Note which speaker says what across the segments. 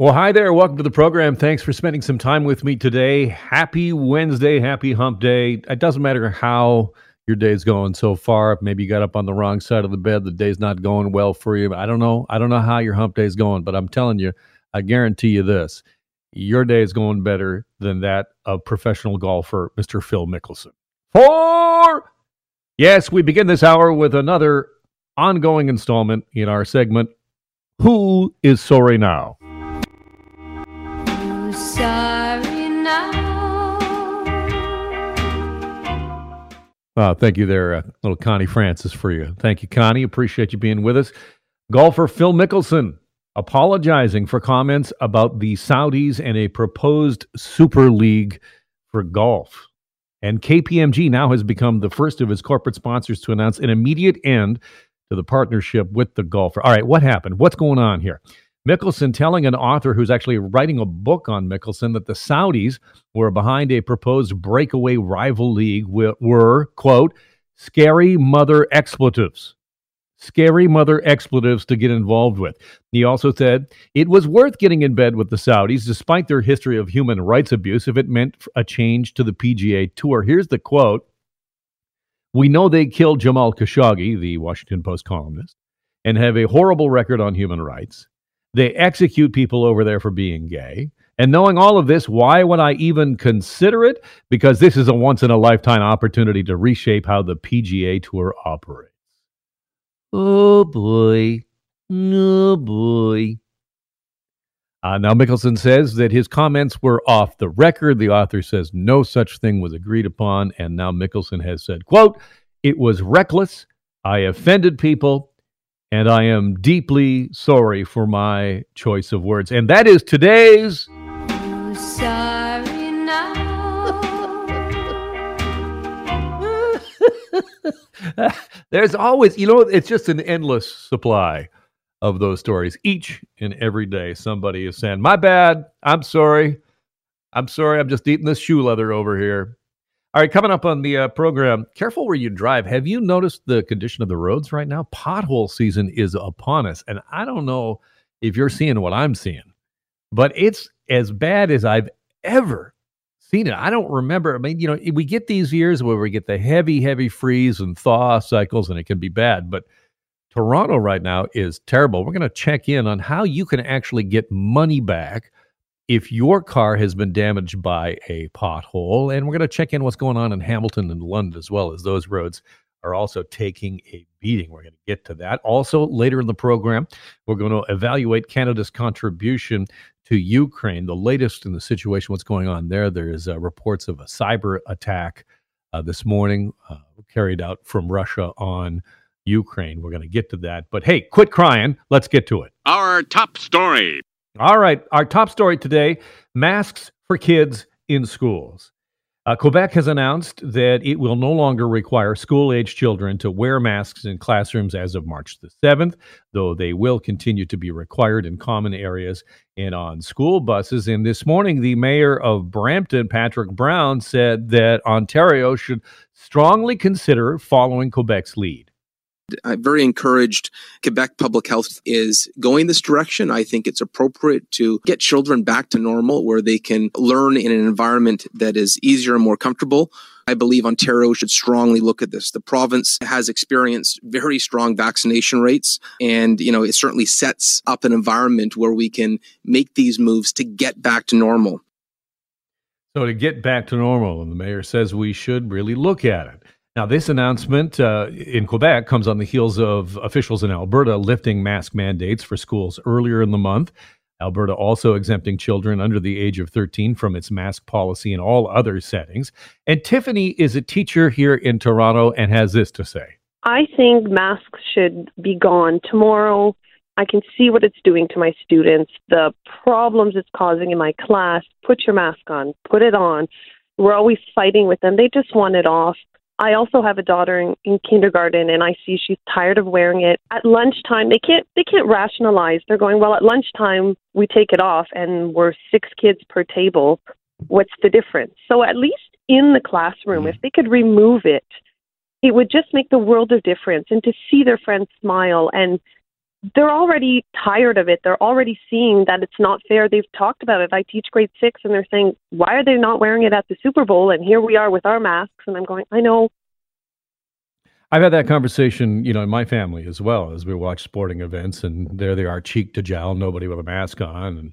Speaker 1: Well, hi there. Welcome to the program. Thanks for spending some time with me today. Happy Wednesday. Happy hump day. It doesn't matter how your day's going so far. Maybe you got up on the wrong side of the bed. The day's not going well for you. I don't know. I don't know how your hump day's going, but I'm telling you, I guarantee you this your day is going better than that of professional golfer, Mr. Phil Mickelson. Fore. Yes, we begin this hour with another ongoing installment in our segment, Who is Sorry Now? Now. Uh, thank you there, uh, little Connie Francis, for you. Thank you, Connie. Appreciate you being with us. Golfer Phil Mickelson apologizing for comments about the Saudis and a proposed super league for golf. And KPMG now has become the first of its corporate sponsors to announce an immediate end to the partnership with the golfer. All right, what happened? What's going on here? Mickelson telling an author who's actually writing a book on Mickelson that the Saudis were behind a proposed breakaway rival league were, quote, scary mother expletives. Scary mother expletives to get involved with. He also said it was worth getting in bed with the Saudis despite their history of human rights abuse if it meant a change to the PGA Tour. Here's the quote We know they killed Jamal Khashoggi, the Washington Post columnist, and have a horrible record on human rights. They execute people over there for being gay. And knowing all of this, why would I even consider it? Because this is a once in a lifetime opportunity to reshape how the PGA Tour operates. Oh boy. Oh boy. Uh, now, Mickelson says that his comments were off the record. The author says no such thing was agreed upon. And now Mickelson has said, quote, it was reckless. I offended people and I am deeply sorry for my choice of words. And that is today's. There's always, you know, it's just an endless supply of those stories. Each and every day, somebody is saying, My bad. I'm sorry. I'm sorry. I'm just eating this shoe leather over here. All right, coming up on the uh, program, careful where you drive. Have you noticed the condition of the roads right now? Pothole season is upon us. And I don't know if you're seeing what I'm seeing, but it's as bad as I've ever seen it. I don't remember. I mean, you know, we get these years where we get the heavy, heavy freeze and thaw cycles, and it can be bad. But Toronto right now is terrible. We're going to check in on how you can actually get money back if your car has been damaged by a pothole. And we're going to check in what's going on in Hamilton and London as well, as those roads are also taking a beating. We're going to get to that. Also, later in the program, we're going to evaluate Canada's contribution to Ukraine, the latest in the situation, what's going on there. There is uh, reports of a cyber attack uh, this morning uh, carried out from Russia on Ukraine. We're going to get to that. But hey, quit crying. Let's get to it.
Speaker 2: Our top story.
Speaker 1: All right, our top story today masks for kids in schools. Uh, Quebec has announced that it will no longer require school age children to wear masks in classrooms as of March the 7th, though they will continue to be required in common areas and on school buses. And this morning, the mayor of Brampton, Patrick Brown, said that Ontario should strongly consider following Quebec's lead.
Speaker 3: I'm very encouraged. Quebec Public Health is going this direction. I think it's appropriate to get children back to normal where they can learn in an environment that is easier and more comfortable. I believe Ontario should strongly look at this. The province has experienced very strong vaccination rates, and you know it certainly sets up an environment where we can make these moves to get back to normal.
Speaker 1: So to get back to normal, and the mayor says we should really look at it. Now, this announcement uh, in Quebec comes on the heels of officials in Alberta lifting mask mandates for schools earlier in the month. Alberta also exempting children under the age of 13 from its mask policy in all other settings. And Tiffany is a teacher here in Toronto and has this to say
Speaker 4: I think masks should be gone tomorrow. I can see what it's doing to my students, the problems it's causing in my class. Put your mask on, put it on. We're always fighting with them. They just want it off. I also have a daughter in, in kindergarten and I see she's tired of wearing it. At lunchtime they can't they can't rationalize. They're going, Well at lunchtime we take it off and we're six kids per table. What's the difference? So at least in the classroom, if they could remove it, it would just make the world of difference and to see their friends smile and they're already tired of it. They're already seeing that it's not fair. They've talked about it. I teach grade six, and they're saying, "Why are they not wearing it at the Super Bowl?" And here we are with our masks, and I'm going, "I know."
Speaker 1: I've had that conversation, you know, in my family as well as we watch sporting events, and there they are, cheek to jowl, nobody with a mask on, and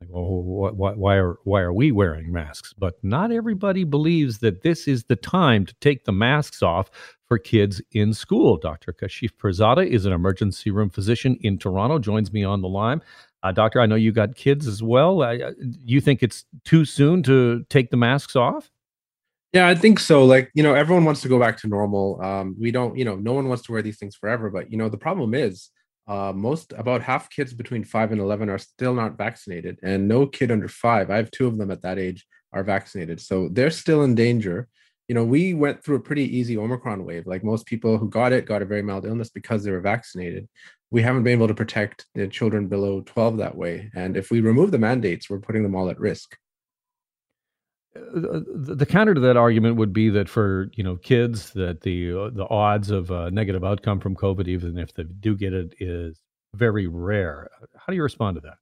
Speaker 1: like, well, why, why are why are we wearing masks? But not everybody believes that this is the time to take the masks off for kids in school. Dr. Kashif Pirzada is an emergency room physician in Toronto. Joins me on the line. Uh, doctor, I know you got kids as well. Uh, you think it's too soon to take the masks off?
Speaker 2: Yeah, I think so. Like, you know, everyone wants to go back to normal. Um, we don't, you know, no one wants to wear these things forever. But, you know, the problem is uh, most, about half kids between five and 11 are still not vaccinated. And no kid under five, I have two of them at that age, are vaccinated. So they're still in danger you know, we went through a pretty easy Omicron wave. Like most people who got it got a very mild illness because they were vaccinated. We haven't been able to protect the children below 12 that way. And if we remove the mandates, we're putting them all at risk.
Speaker 1: Uh, the counter to that argument would be that for you know kids that the uh, the odds of a negative outcome from COVID, even if they do get it, is very rare. How do you respond to that?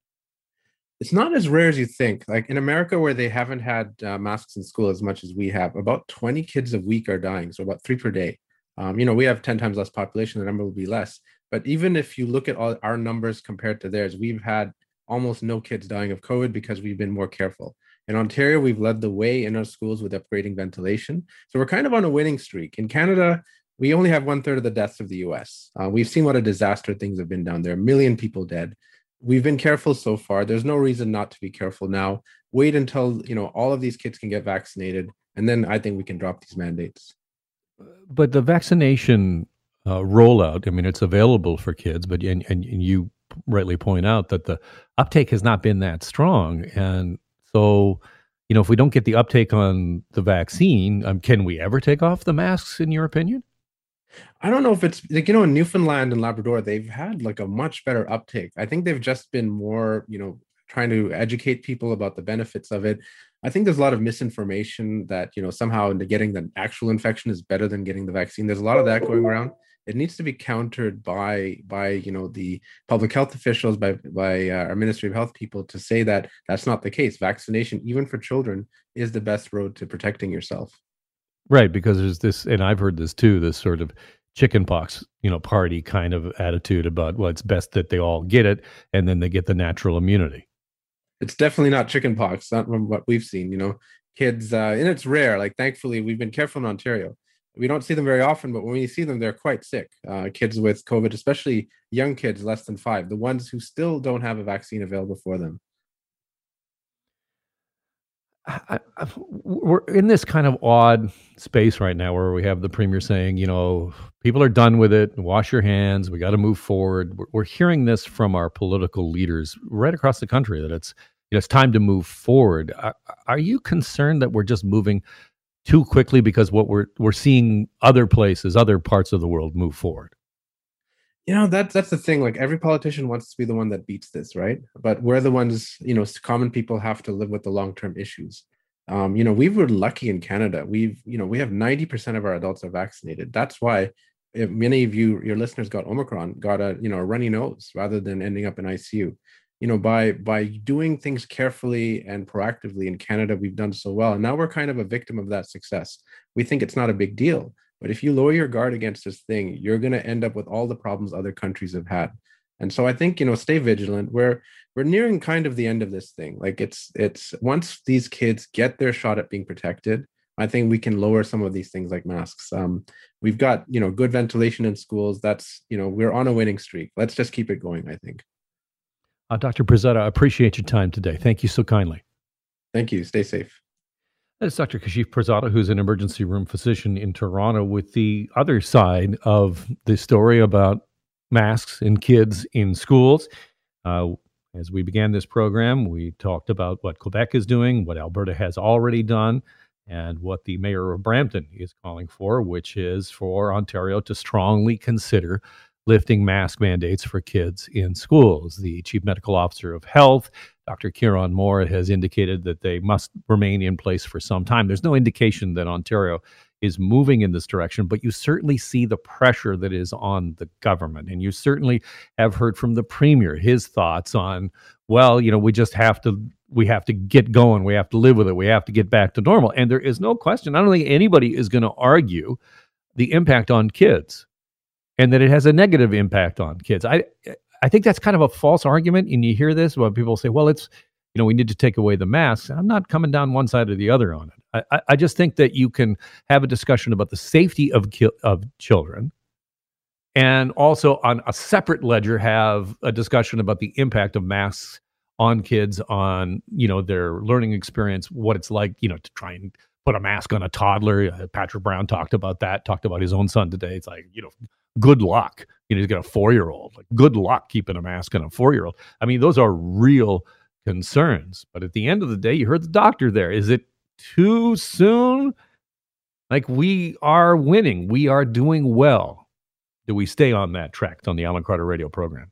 Speaker 2: It's not as rare as you think. Like in America, where they haven't had uh, masks in school as much as we have, about 20 kids a week are dying, so about three per day. Um, you know, we have 10 times less population, the number will be less. But even if you look at all our numbers compared to theirs, we've had almost no kids dying of COVID because we've been more careful. In Ontario, we've led the way in our schools with upgrading ventilation. So we're kind of on a winning streak. In Canada, we only have one third of the deaths of the US. Uh, we've seen what a disaster things have been down there, a million people dead we've been careful so far. There's no reason not to be careful now. Wait until you know all of these kids can get vaccinated, and then I think we can drop these mandates.
Speaker 1: But the vaccination uh, rollout, I mean, it's available for kids, but and, and you rightly point out that the uptake has not been that strong, and so you know if we don't get the uptake on the vaccine, um, can we ever take off the masks? In your opinion?
Speaker 2: I don't know if it's like you know in Newfoundland and Labrador they've had like a much better uptake. I think they've just been more you know trying to educate people about the benefits of it. I think there's a lot of misinformation that you know somehow into getting the actual infection is better than getting the vaccine. There's a lot of that going around. It needs to be countered by by you know the public health officials by by uh, our Ministry of Health people to say that that's not the case. Vaccination, even for children, is the best road to protecting yourself.
Speaker 1: Right, because there's this, and I've heard this too. This sort of chickenpox, you know, party kind of attitude about well, it's best that they all get it, and then they get the natural immunity.
Speaker 2: It's definitely not chickenpox, not from what we've seen. You know, kids, uh, and it's rare. Like, thankfully, we've been careful in Ontario. We don't see them very often, but when we see them, they're quite sick. Uh, kids with COVID, especially young kids less than five, the ones who still don't have a vaccine available for them.
Speaker 1: I, I, we're in this kind of odd space right now where we have the premier saying, you know, people are done with it. Wash your hands. We got to move forward. We're, we're, hearing this from our political leaders right across the country that it's you know, it's time to move forward. Are, are you concerned that we're just moving too quickly because what we're we're seeing other places, other parts of the world move forward?
Speaker 2: You know that's that's the thing like every politician wants to be the one that beats this right? But we're the ones you know common people have to live with the long-term issues. Um, you know we were lucky in canada. We've you know we have 90% of our adults are vaccinated. That's why if many of you your listeners got omicron got a you know a runny nose rather than ending up in icu you know by by doing things carefully and proactively in canada we've done so well. And now we're kind of a victim of that success. We think it's not a big deal but if you lower your guard against this thing, you're going to end up with all the problems other countries have had. And so I think you know, stay vigilant. We're we're nearing kind of the end of this thing. Like it's it's once these kids get their shot at being protected, I think we can lower some of these things like masks. Um, we've got you know good ventilation in schools. That's you know we're on a winning streak. Let's just keep it going. I think.
Speaker 1: Uh, Dr. Pirzada, I appreciate your time today. Thank you so kindly.
Speaker 2: Thank you. Stay safe.
Speaker 1: That's Dr. Kashif Pirzada, who's an emergency room physician in Toronto, with the other side of the story about masks and kids in schools. Uh, as we began this program, we talked about what Quebec is doing, what Alberta has already done, and what the mayor of Brampton is calling for, which is for Ontario to strongly consider lifting mask mandates for kids in schools. The chief medical officer of health Dr. Kieran Moore has indicated that they must remain in place for some time. There's no indication that Ontario is moving in this direction, but you certainly see the pressure that is on the government. And you certainly have heard from the premier his thoughts on, well, you know, we just have to we have to get going, we have to live with it, we have to get back to normal. And there is no question, I don't think anybody is going to argue the impact on kids and that it has a negative impact on kids. I I think that's kind of a false argument. And you hear this when people say, well, it's, you know, we need to take away the masks. I'm not coming down one side or the other on it. I, I just think that you can have a discussion about the safety of, ki- of children and also on a separate ledger have a discussion about the impact of masks on kids on you know their learning experience what it's like you know to try and put a mask on a toddler uh, patrick brown talked about that talked about his own son today it's like you know good luck you know, he's got a four year old. Like, good luck keeping a mask on a four year old. I mean, those are real concerns. But at the end of the day, you heard the doctor there. Is it too soon? Like, we are winning, we are doing well. Do we stay on that track on the Alan Carter radio program?